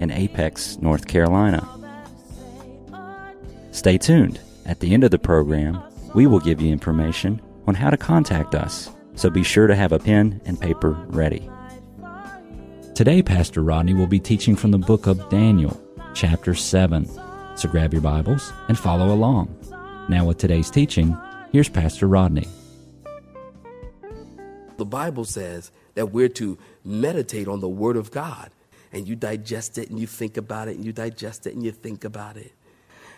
in Apex, North Carolina. Stay tuned. At the end of the program, we will give you information on how to contact us, so be sure to have a pen and paper ready. Today, Pastor Rodney will be teaching from the book of Daniel, chapter 7. So grab your Bibles and follow along. Now, with today's teaching, here's Pastor Rodney. The Bible says that we're to meditate on the Word of God and you digest it and you think about it and you digest it and you think about it.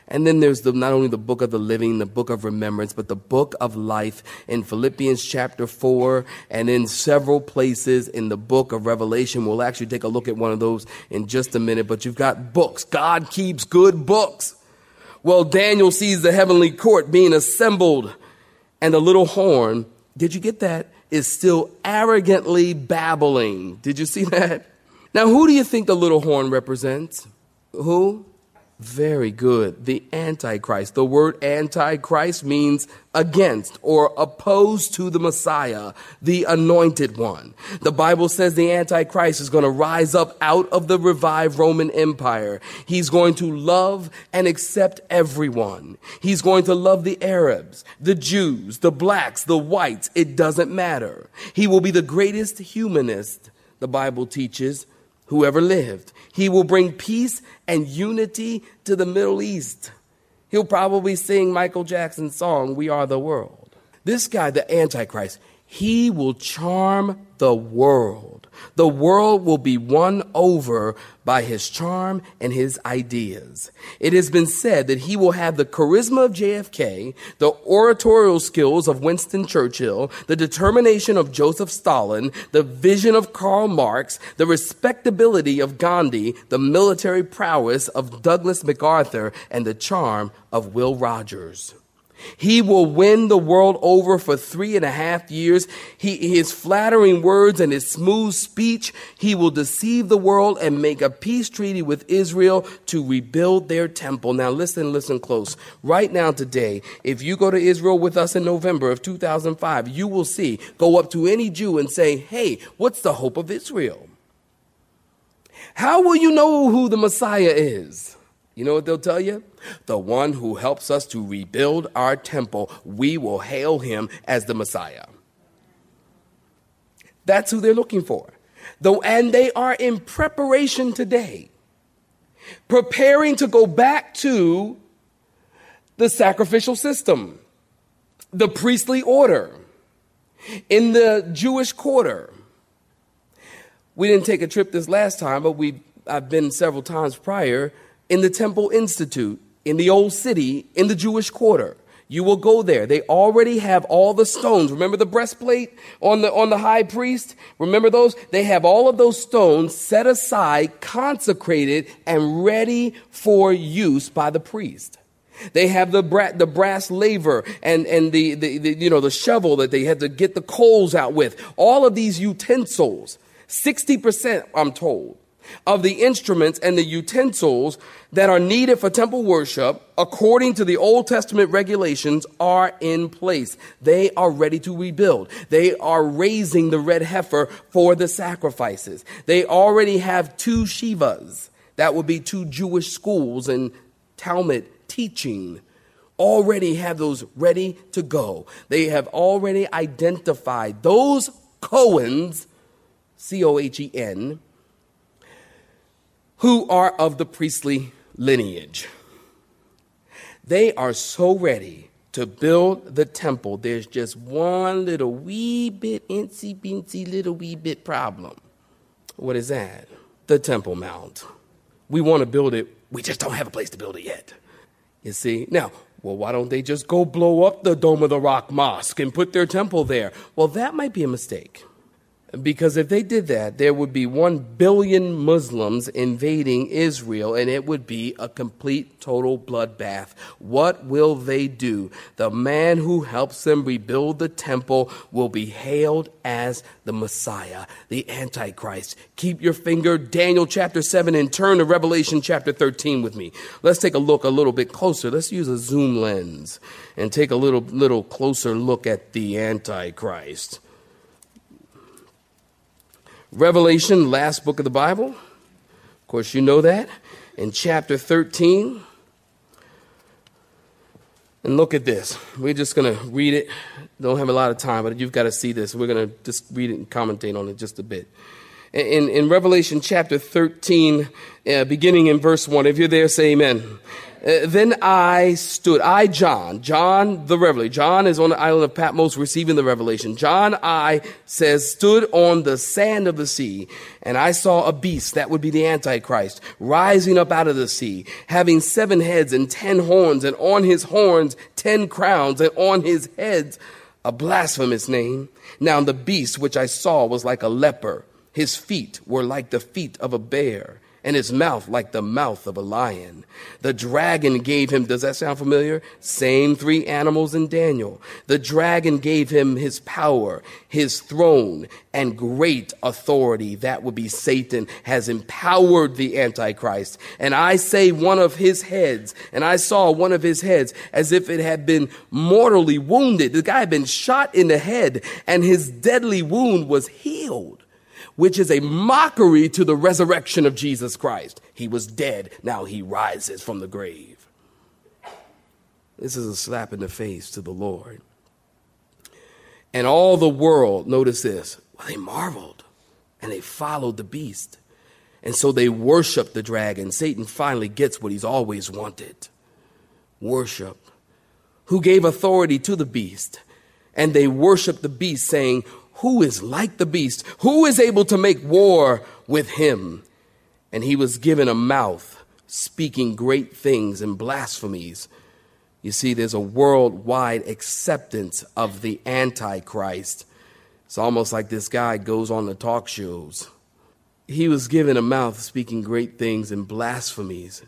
And then there's the, not only the book of the living, the book of remembrance, but the book of life in Philippians chapter 4 and in several places in the book of Revelation. We'll actually take a look at one of those in just a minute, but you've got books. God keeps good books. Well, Daniel sees the heavenly court being assembled and the little horn, did you get that? Is still arrogantly babbling. Did you see that? Now, who do you think the little horn represents? Who? Very good. The Antichrist. The word Antichrist means against or opposed to the Messiah, the anointed one. The Bible says the Antichrist is going to rise up out of the revived Roman Empire. He's going to love and accept everyone. He's going to love the Arabs, the Jews, the blacks, the whites. It doesn't matter. He will be the greatest humanist, the Bible teaches, who ever lived. He will bring peace and unity to the Middle East. He'll probably sing Michael Jackson's song, We Are the World. This guy, the Antichrist, he will charm the world. The world will be won over by his charm and his ideas. It has been said that he will have the charisma of JFK, the oratorial skills of Winston Churchill, the determination of Joseph Stalin, the vision of Karl Marx, the respectability of Gandhi, the military prowess of Douglas MacArthur, and the charm of Will Rogers. He will win the world over for three and a half years. He, his flattering words and his smooth speech, he will deceive the world and make a peace treaty with Israel to rebuild their temple. Now listen, listen close. Right now today, if you go to Israel with us in November of 2005, you will see, go up to any Jew and say, hey, what's the hope of Israel? How will you know who the Messiah is? You know what they'll tell you? The one who helps us to rebuild our temple, we will hail him as the Messiah. That's who they're looking for. Though, and they are in preparation today, preparing to go back to the sacrificial system, the priestly order, in the Jewish quarter. We didn't take a trip this last time, but we I've been several times prior in the Temple Institute, in the Old City, in the Jewish Quarter. You will go there. They already have all the stones. Remember the breastplate on the, on the high priest? Remember those? They have all of those stones set aside, consecrated, and ready for use by the priest. They have the, bra- the brass laver and, and the, the, the, you know, the shovel that they had to get the coals out with. All of these utensils, 60%, I'm told, of the instruments and the utensils that are needed for temple worship, according to the Old Testament regulations, are in place. They are ready to rebuild. They are raising the red heifer for the sacrifices. They already have two Shivas. That would be two Jewish schools and Talmud teaching. Already have those ready to go. They have already identified those Cohens, C O H E N, who are of the priestly lineage. They are so ready to build the temple. There's just one little wee bit, incy bincy little wee bit problem. What is that? The Temple Mount. We want to build it, we just don't have a place to build it yet. You see? Now, well, why don't they just go blow up the Dome of the Rock Mosque and put their temple there? Well, that might be a mistake. Because if they did that, there would be one billion Muslims invading Israel, and it would be a complete, total bloodbath. What will they do? The man who helps them rebuild the temple will be hailed as the Messiah, the Antichrist. Keep your finger, Daniel chapter 7, and turn to Revelation chapter 13 with me. Let's take a look a little bit closer. Let's use a zoom lens and take a little, little closer look at the Antichrist. Revelation, last book of the Bible. Of course, you know that. In chapter 13. And look at this. We're just going to read it. Don't have a lot of time, but you've got to see this. We're going to just read it and commentate on it just a bit. In, in Revelation chapter 13, uh, beginning in verse 1, if you're there, say amen. Uh, then I stood, I, John, John the Revelator. John is on the island of Patmos receiving the revelation. John, I says, stood on the sand of the sea, and I saw a beast, that would be the Antichrist, rising up out of the sea, having seven heads and ten horns, and on his horns ten crowns, and on his heads a blasphemous name. Now the beast which I saw was like a leper. His feet were like the feet of a bear and his mouth like the mouth of a lion. The dragon gave him, does that sound familiar? Same three animals in Daniel. The dragon gave him his power, his throne, and great authority. That would be Satan has empowered the Antichrist. And I say one of his heads, and I saw one of his heads as if it had been mortally wounded. The guy had been shot in the head, and his deadly wound was healed which is a mockery to the resurrection of Jesus Christ. He was dead, now he rises from the grave. This is a slap in the face to the Lord. And all the world, notice this, well, they marveled and they followed the beast. And so they worshiped the dragon. Satan finally gets what he's always wanted worship. Who gave authority to the beast? And they worshiped the beast, saying, who is like the beast? Who is able to make war with him? And he was given a mouth speaking great things and blasphemies. You see, there's a worldwide acceptance of the Antichrist. It's almost like this guy goes on the talk shows. He was given a mouth speaking great things and blasphemies.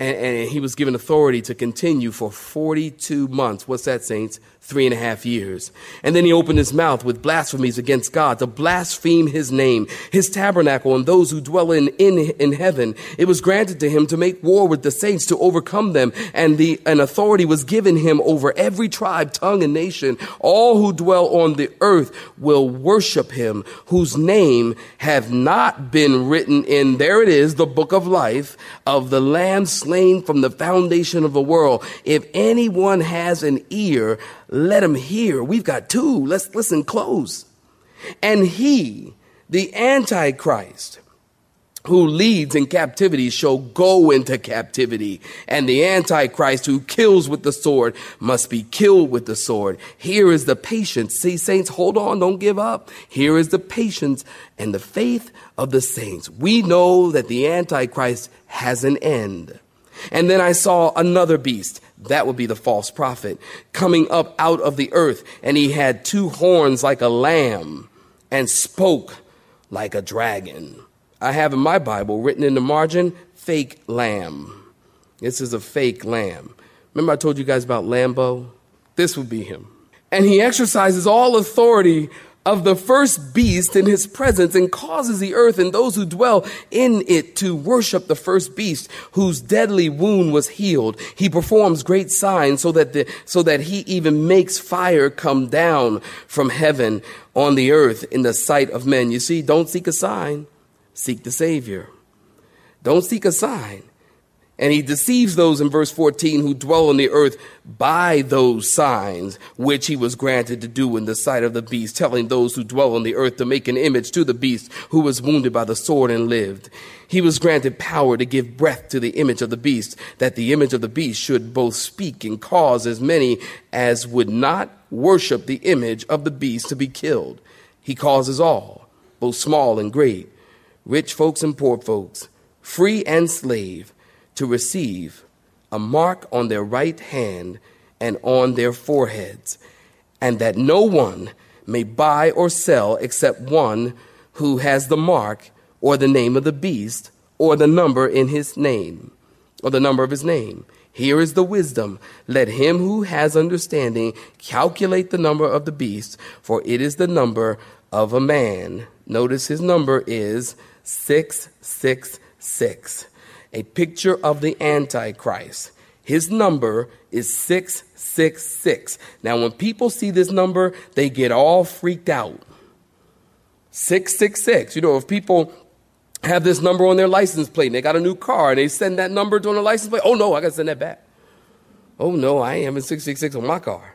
And, and, he was given authority to continue for 42 months. What's that, saints? three and a half years. And then he opened his mouth with blasphemies against God to blaspheme his name, his tabernacle, and those who dwell in, in, in heaven. It was granted to him to make war with the saints to overcome them. And the, an authority was given him over every tribe, tongue, and nation. All who dwell on the earth will worship him, whose name have not been written in, there it is, the book of life of the lamb slain from the foundation of the world. If anyone has an ear, let him hear. We've got two. Let's listen close. And he, the Antichrist, who leads in captivity shall go into captivity. And the Antichrist who kills with the sword must be killed with the sword. Here is the patience. See, saints, hold on. Don't give up. Here is the patience and the faith of the saints. We know that the Antichrist has an end. And then I saw another beast that would be the false prophet, coming up out of the earth. And he had two horns like a lamb and spoke like a dragon. I have in my Bible written in the margin, fake lamb. This is a fake lamb. Remember, I told you guys about Lambo? This would be him. And he exercises all authority of the first beast in his presence and causes the earth and those who dwell in it to worship the first beast whose deadly wound was healed. He performs great signs so that the, so that he even makes fire come down from heaven on the earth in the sight of men. You see, don't seek a sign, seek the Savior. Don't seek a sign. And he deceives those in verse 14 who dwell on the earth by those signs which he was granted to do in the sight of the beast, telling those who dwell on the earth to make an image to the beast who was wounded by the sword and lived. He was granted power to give breath to the image of the beast, that the image of the beast should both speak and cause as many as would not worship the image of the beast to be killed. He causes all, both small and great, rich folks and poor folks, free and slave to receive a mark on their right hand and on their foreheads, and that no one may buy or sell except one who has the mark or the name of the beast or the number in his name or the number of his name. Here is the wisdom. Let him who has understanding calculate the number of the beast, for it is the number of a man. Notice his number is 666, a picture of the Antichrist. His number is 666. Now, when people see this number, they get all freaked out. 666. You know, if people have this number on their license plate and they got a new car and they send that number to on the license plate, oh no, I got to send that back. Oh no, I am in 666 on my car.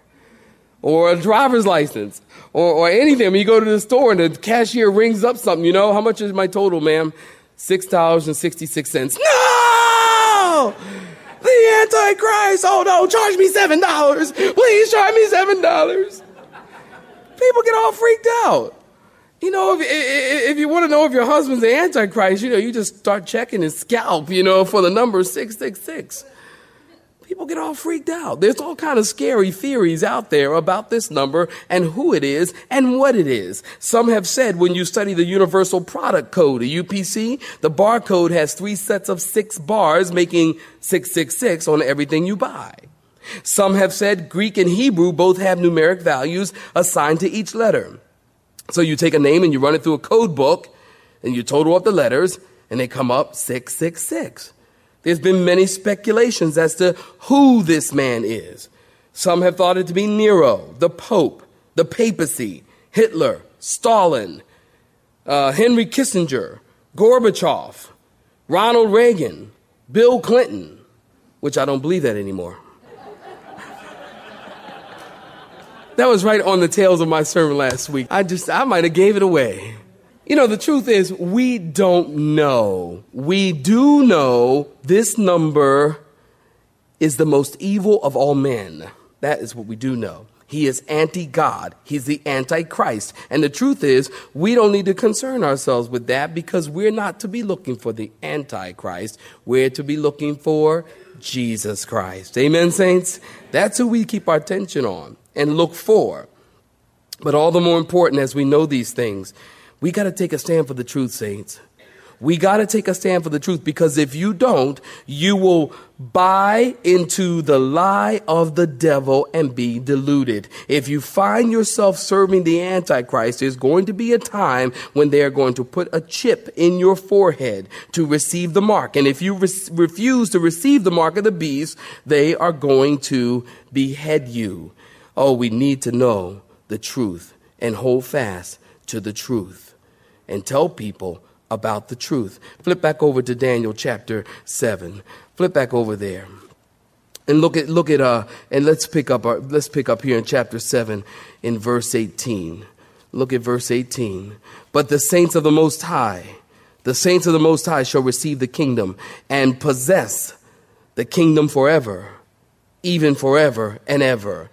Or a driver's license or, or anything. I mean, you go to the store and the cashier rings up something, you know, how much is my total, ma'am? $6.66. No! The Antichrist! Oh no, charge me $7! Please charge me $7! People get all freaked out. You know, if, if, you want to know if your husband's the Antichrist, you know, you just start checking his scalp, you know, for the number 666. People get all freaked out. There's all kind of scary theories out there about this number and who it is and what it is. Some have said when you study the Universal Product Code, the UPC, the barcode has three sets of six bars, making 666 on everything you buy. Some have said Greek and Hebrew both have numeric values assigned to each letter. So you take a name and you run it through a code book and you total up the letters and they come up 666. There's been many speculations as to who this man is. Some have thought it to be Nero, the Pope, the papacy, Hitler, Stalin, uh, Henry Kissinger, Gorbachev, Ronald Reagan, Bill Clinton, which I don't believe that anymore. That was right on the tails of my sermon last week. I just, I might have gave it away. You know, the truth is, we don't know. We do know this number is the most evil of all men. That is what we do know. He is anti God. He's the antichrist. And the truth is, we don't need to concern ourselves with that because we're not to be looking for the antichrist. We're to be looking for Jesus Christ. Amen, saints? That's who we keep our attention on and look for. But all the more important as we know these things, we got to take a stand for the truth, saints. We got to take a stand for the truth because if you don't, you will buy into the lie of the devil and be deluded. If you find yourself serving the Antichrist, there's going to be a time when they are going to put a chip in your forehead to receive the mark. And if you re- refuse to receive the mark of the beast, they are going to behead you. Oh, we need to know the truth and hold fast to the truth and tell people about the truth. Flip back over to Daniel chapter 7. Flip back over there. And look at look at uh and let's pick up our, let's pick up here in chapter 7 in verse 18. Look at verse 18. But the saints of the most high, the saints of the most high shall receive the kingdom and possess the kingdom forever, even forever and ever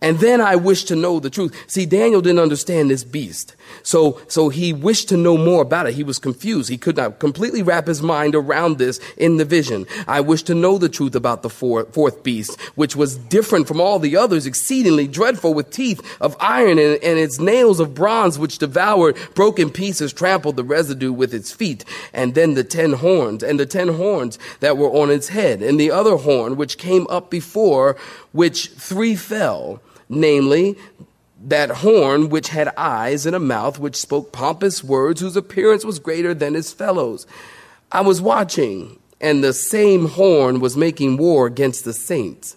and then I wish to know the truth. See, Daniel didn't understand this beast. So, so he wished to know more about it. He was confused. He could not completely wrap his mind around this in the vision. I wish to know the truth about the four, fourth beast, which was different from all the others, exceedingly dreadful with teeth of iron and, and its nails of bronze, which devoured, broken pieces, trampled the residue with its feet. And then the ten horns and the ten horns that were on its head and the other horn, which came up before, which three fell namely, that horn which had eyes and a mouth which spoke pompous words, whose appearance was greater than his fellows. I was watching, and the same horn was making war against the saints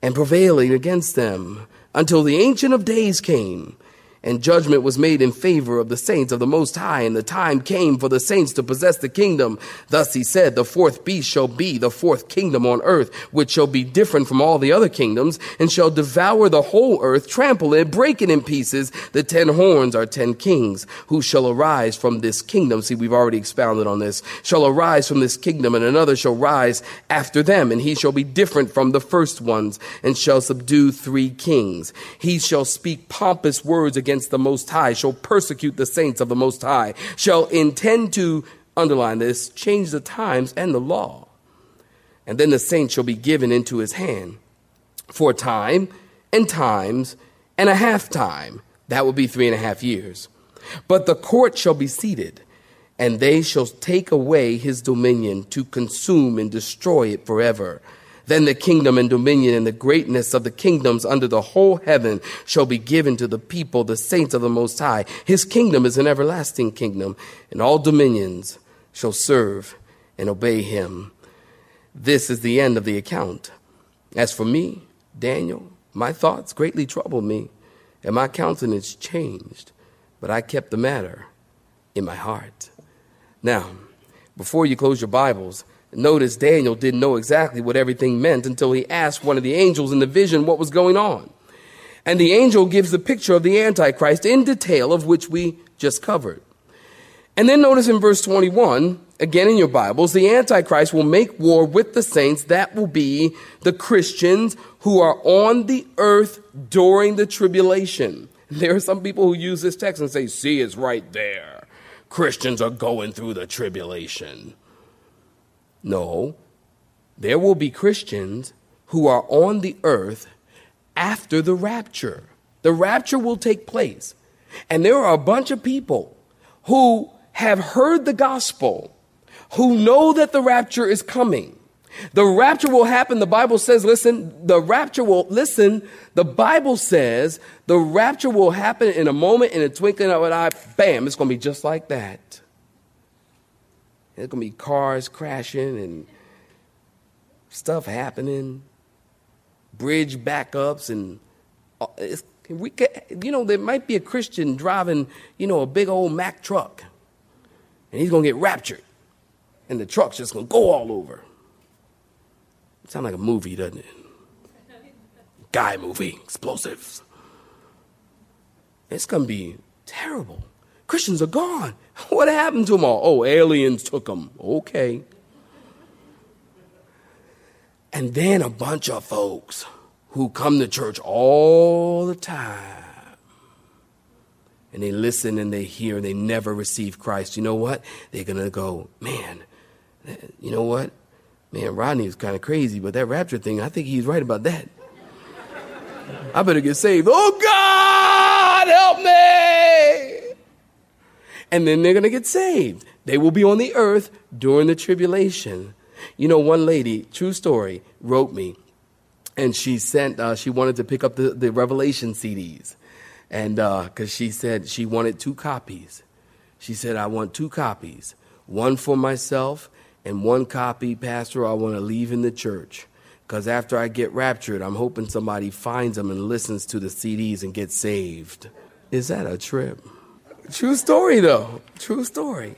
and prevailing against them until the Ancient of Days came and judgment was made in favor of the saints of the Most High, and the time came for the saints to possess the kingdom. Thus he said, The fourth beast shall be the fourth kingdom on earth, which shall be different from all the other kingdoms, and shall devour the whole earth, trample it, break it in pieces. The ten horns are ten kings, who shall arise from this kingdom. See, we've already expounded on this. Shall arise from this kingdom, and another shall rise after them, and he shall be different from the first ones, and shall subdue three kings. He shall speak pompous words against against the Most High, shall persecute the saints of the Most High, shall intend to, underline this, change the times and the law. And then the saints shall be given into his hand for a time and times and a half time That will be three and a half years. But the court shall be seated, and they shall take away his dominion to consume and destroy it forever. Then the kingdom and dominion and the greatness of the kingdoms under the whole heaven shall be given to the people, the saints of the Most High. His kingdom is an everlasting kingdom, and all dominions shall serve and obey him. This is the end of the account. As for me, Daniel, my thoughts greatly troubled me, and my countenance changed, but I kept the matter in my heart. Now, before you close your Bibles, notice Daniel didn't know exactly what everything meant until he asked one of the angels in the vision what was going on. And the angel gives the picture of the Antichrist in detail, of which we just covered. And then notice in verse 21, again in your Bibles, the Antichrist will make war with the saints. That will be the Christians who are on the earth during the tribulation. There are some people who use this text and say, see, it's right there. Christians are going through the tribulation. No, there will be Christians who are on the earth after the rapture. The rapture will take place. And there are a bunch of people who have heard the gospel, who know that the rapture is coming. The rapture will happen. The Bible says, listen, the rapture will, listen, the Bible says the rapture will happen in a moment, in a twinkling of an eye. Bam, it's going to be just like that. There's going to be cars crashing and stuff happening, bridge backups, and uh, we, you know, there might be a Christian driving, you know, a big old Mack truck and he's going to get raptured. And the truck's just going to go all over. It sounds like a movie, doesn't it? Guy movie, explosives. It's going to be terrible. Christians are gone. What happened to them all? Oh, aliens took them. Okay. And then a bunch of folks who come to church all the time and they listen and they hear and they never receive Christ, you know what? They're going to go, man, you know what? Man, Rodney is kind of crazy, but that rapture thing, I think he's right about that. I better get saved. Oh, God, help me. And then they're going to get saved. They will be on the earth during the tribulation. You know, one lady, true story, wrote me, and she sent, uh, she wanted to pick up the, the Revelation CDs and because uh, she said she wanted two copies. She said, I want two copies, one for myself and one copy, Pastor, I want to leave in the church. Because after I get raptured, I'm hoping somebody finds them and listens to the CDs and gets saved. Is that a trip? True story, though. True story.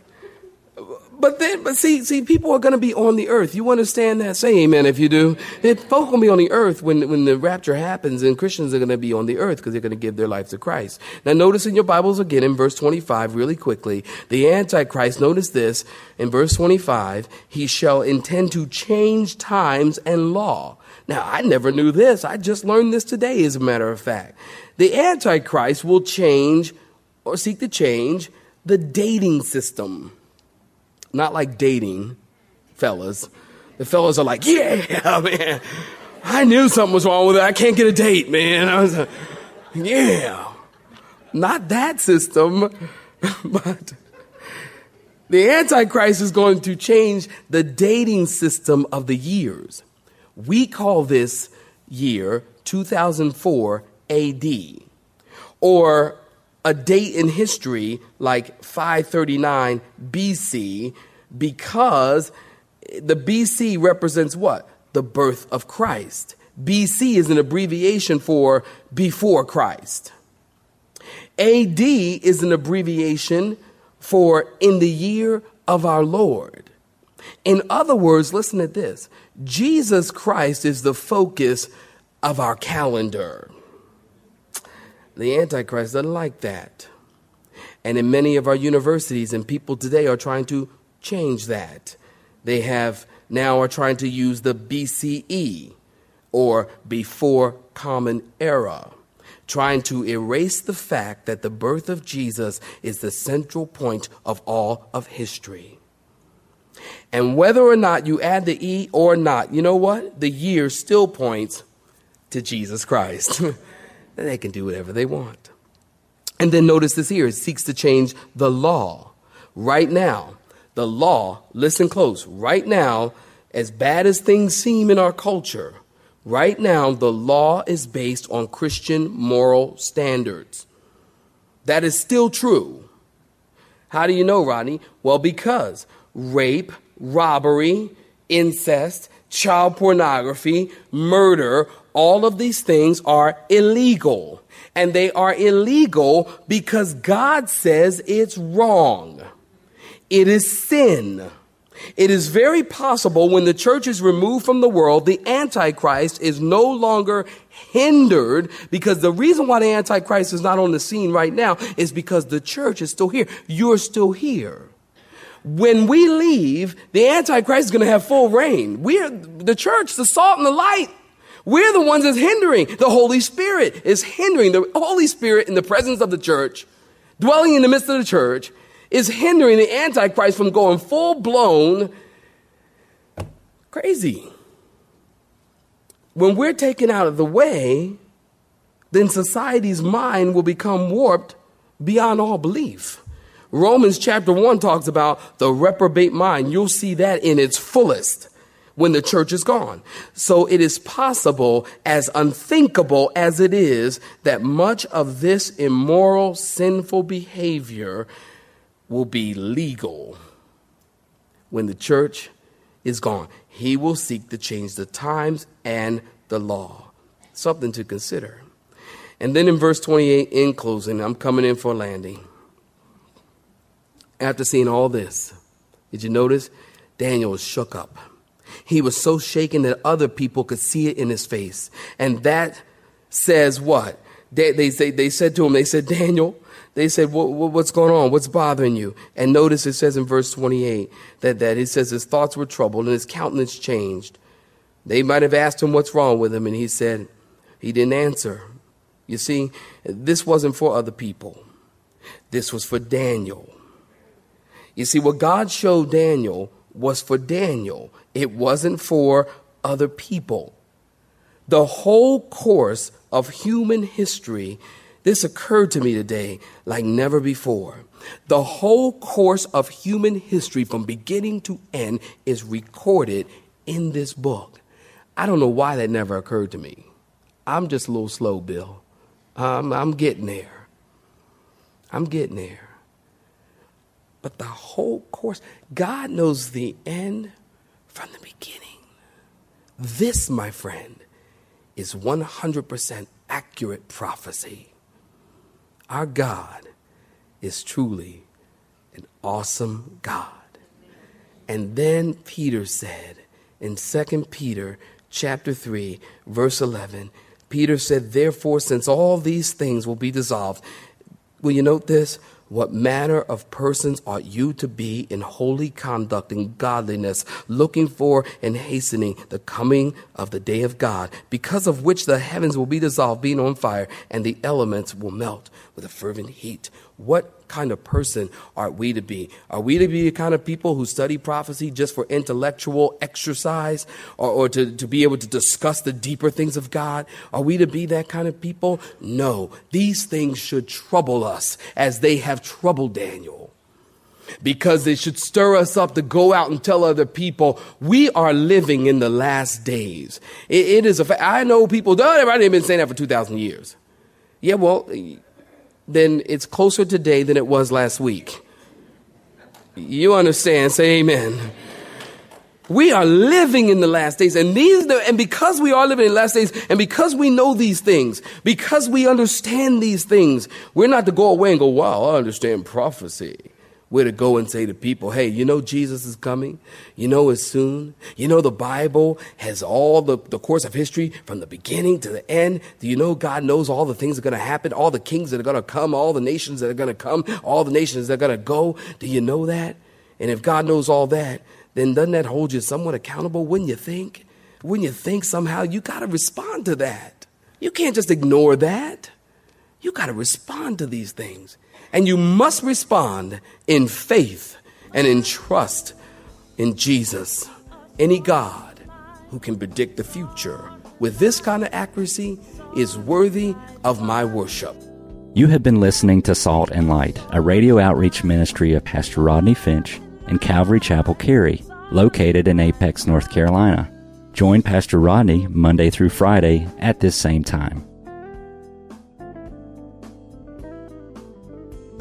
But then, but see, see, people are going to be on the earth. You understand that? Say amen if you do. If folk to be on the earth when, when the rapture happens, and Christians are going to be on the earth because they're going to give their life to Christ. Now, notice in your Bibles again in verse 25, really quickly, the Antichrist, notice this in verse 25, he shall intend to change times and law. Now, I never knew this. I just learned this today, as a matter of fact. The Antichrist will change or seek to change the dating system not like dating, fellas. The fellas are like, yeah, man. I knew something was wrong with it. I can't get a date, man. I was like, yeah. Not that system, but the Antichrist is going to change the dating system of the years. We call this year 2004 AD, or a date in history like 539 BC because the BC represents what? The birth of Christ. BC is an abbreviation for before Christ. AD is an abbreviation for in the year of our Lord. In other words, listen to this Jesus Christ is the focus of our calendar. The Antichrist doesn't like that. And in many of our universities and people today are trying to change that. They have now are trying to use the BCE or before common era, trying to erase the fact that the birth of Jesus is the central point of all of history. And whether or not you add the E or not, you know what? The year still points to Jesus Christ. they can do whatever they want. And then notice this here it seeks to change the law. Right now, the law, listen close, right now, as bad as things seem in our culture, right now, the law is based on Christian moral standards. That is still true. How do you know, Rodney? Well, because rape, robbery, incest, child pornography, murder, all of these things are illegal. And they are illegal because God says it's wrong. It is sin. It is very possible when the church is removed from the world, the Antichrist is no longer hindered because the reason why the Antichrist is not on the scene right now is because the church is still here. You're still here. When we leave, the Antichrist is going to have full reign. We're the church, the salt and the light. We're the ones that's hindering. The Holy Spirit is hindering. The Holy Spirit in the presence of the church, dwelling in the midst of the church, is hindering the Antichrist from going full blown crazy. When we're taken out of the way, then society's mind will become warped beyond all belief. Romans chapter 1 talks about the reprobate mind. You'll see that in its fullest when the church is gone. So it is possible, as unthinkable as it is, that much of this immoral, sinful behavior will be legal when the church is gone. He will seek to change the times and the law. Something to consider. And then in verse 28, in closing, I'm coming in for landing. After seeing all this, did you notice? Daniel was shook up. He was so shaken that other people could see it in his face. And that says what? They, they, they, they said to him, they said, Daniel, they said, what, what's going on? What's bothering you? And notice it says in verse 28 that, that it says his thoughts were troubled and his countenance changed. They might have asked him what's wrong with him, and he said, he didn't answer. You see, this wasn't for other people. This was for Daniel. You see, what God showed Daniel was for Daniel. It wasn't for other people. The whole course of human history, this occurred to me today like never before. The whole course of human history from beginning to end is recorded in this book. I don't know why that never occurred to me. I'm just a little slow, Bill. I'm, I'm getting there. I'm getting there. But the whole course, God knows the end from the beginning. This, my friend, is 100% accurate prophecy. Our God is truly an awesome God. And then Peter said in 2 Peter chapter 3 verse 11, Peter said, "Therefore since all these things will be dissolved, will you note this? What manner of persons ought you to be in holy conduct and godliness, looking for and hastening the coming of the day of God, because of which the heavens will be dissolved, being on fire, and the elements will melt with a fervent heat? What kind of person are we to be? Are we to be the kind of people who study prophecy just for intellectual exercise or, or to, to be able to discuss the deeper things of God? Are we to be that kind of people? No. These things should trouble us as they have troubled Daniel. Because they should stir us up to go out and tell other people we are living in the last days. it, it is a fact. I know people, oh, they've been saying that for 2,000 years. Yeah, well, then it's closer today than it was last week. You understand? Say amen. We are living in the last days, and these, and because we are living in the last days, and because we know these things, because we understand these things, we're not to go away and go, "Wow, I understand prophecy." We're to go and say to people, hey, you know Jesus is coming. You know it's soon. You know the Bible has all the, the course of history from the beginning to the end. Do you know God knows all the things that are going to happen, all the kings that are going to come, all the nations that are going to come, all the nations that are going to go? Do you know that? And if God knows all that, then doesn't that hold you somewhat accountable? Wouldn't you think? Wouldn't you think somehow you got to respond to that? You can't just ignore that. You got to respond to these things. And you must respond in faith and in trust in Jesus. Any God who can predict the future with this kind of accuracy is worthy of my worship. You have been listening to Salt and Light, a radio outreach ministry of Pastor Rodney Finch and Calvary Chapel Cary, located in Apex, North Carolina. Join Pastor Rodney Monday through Friday at this same time.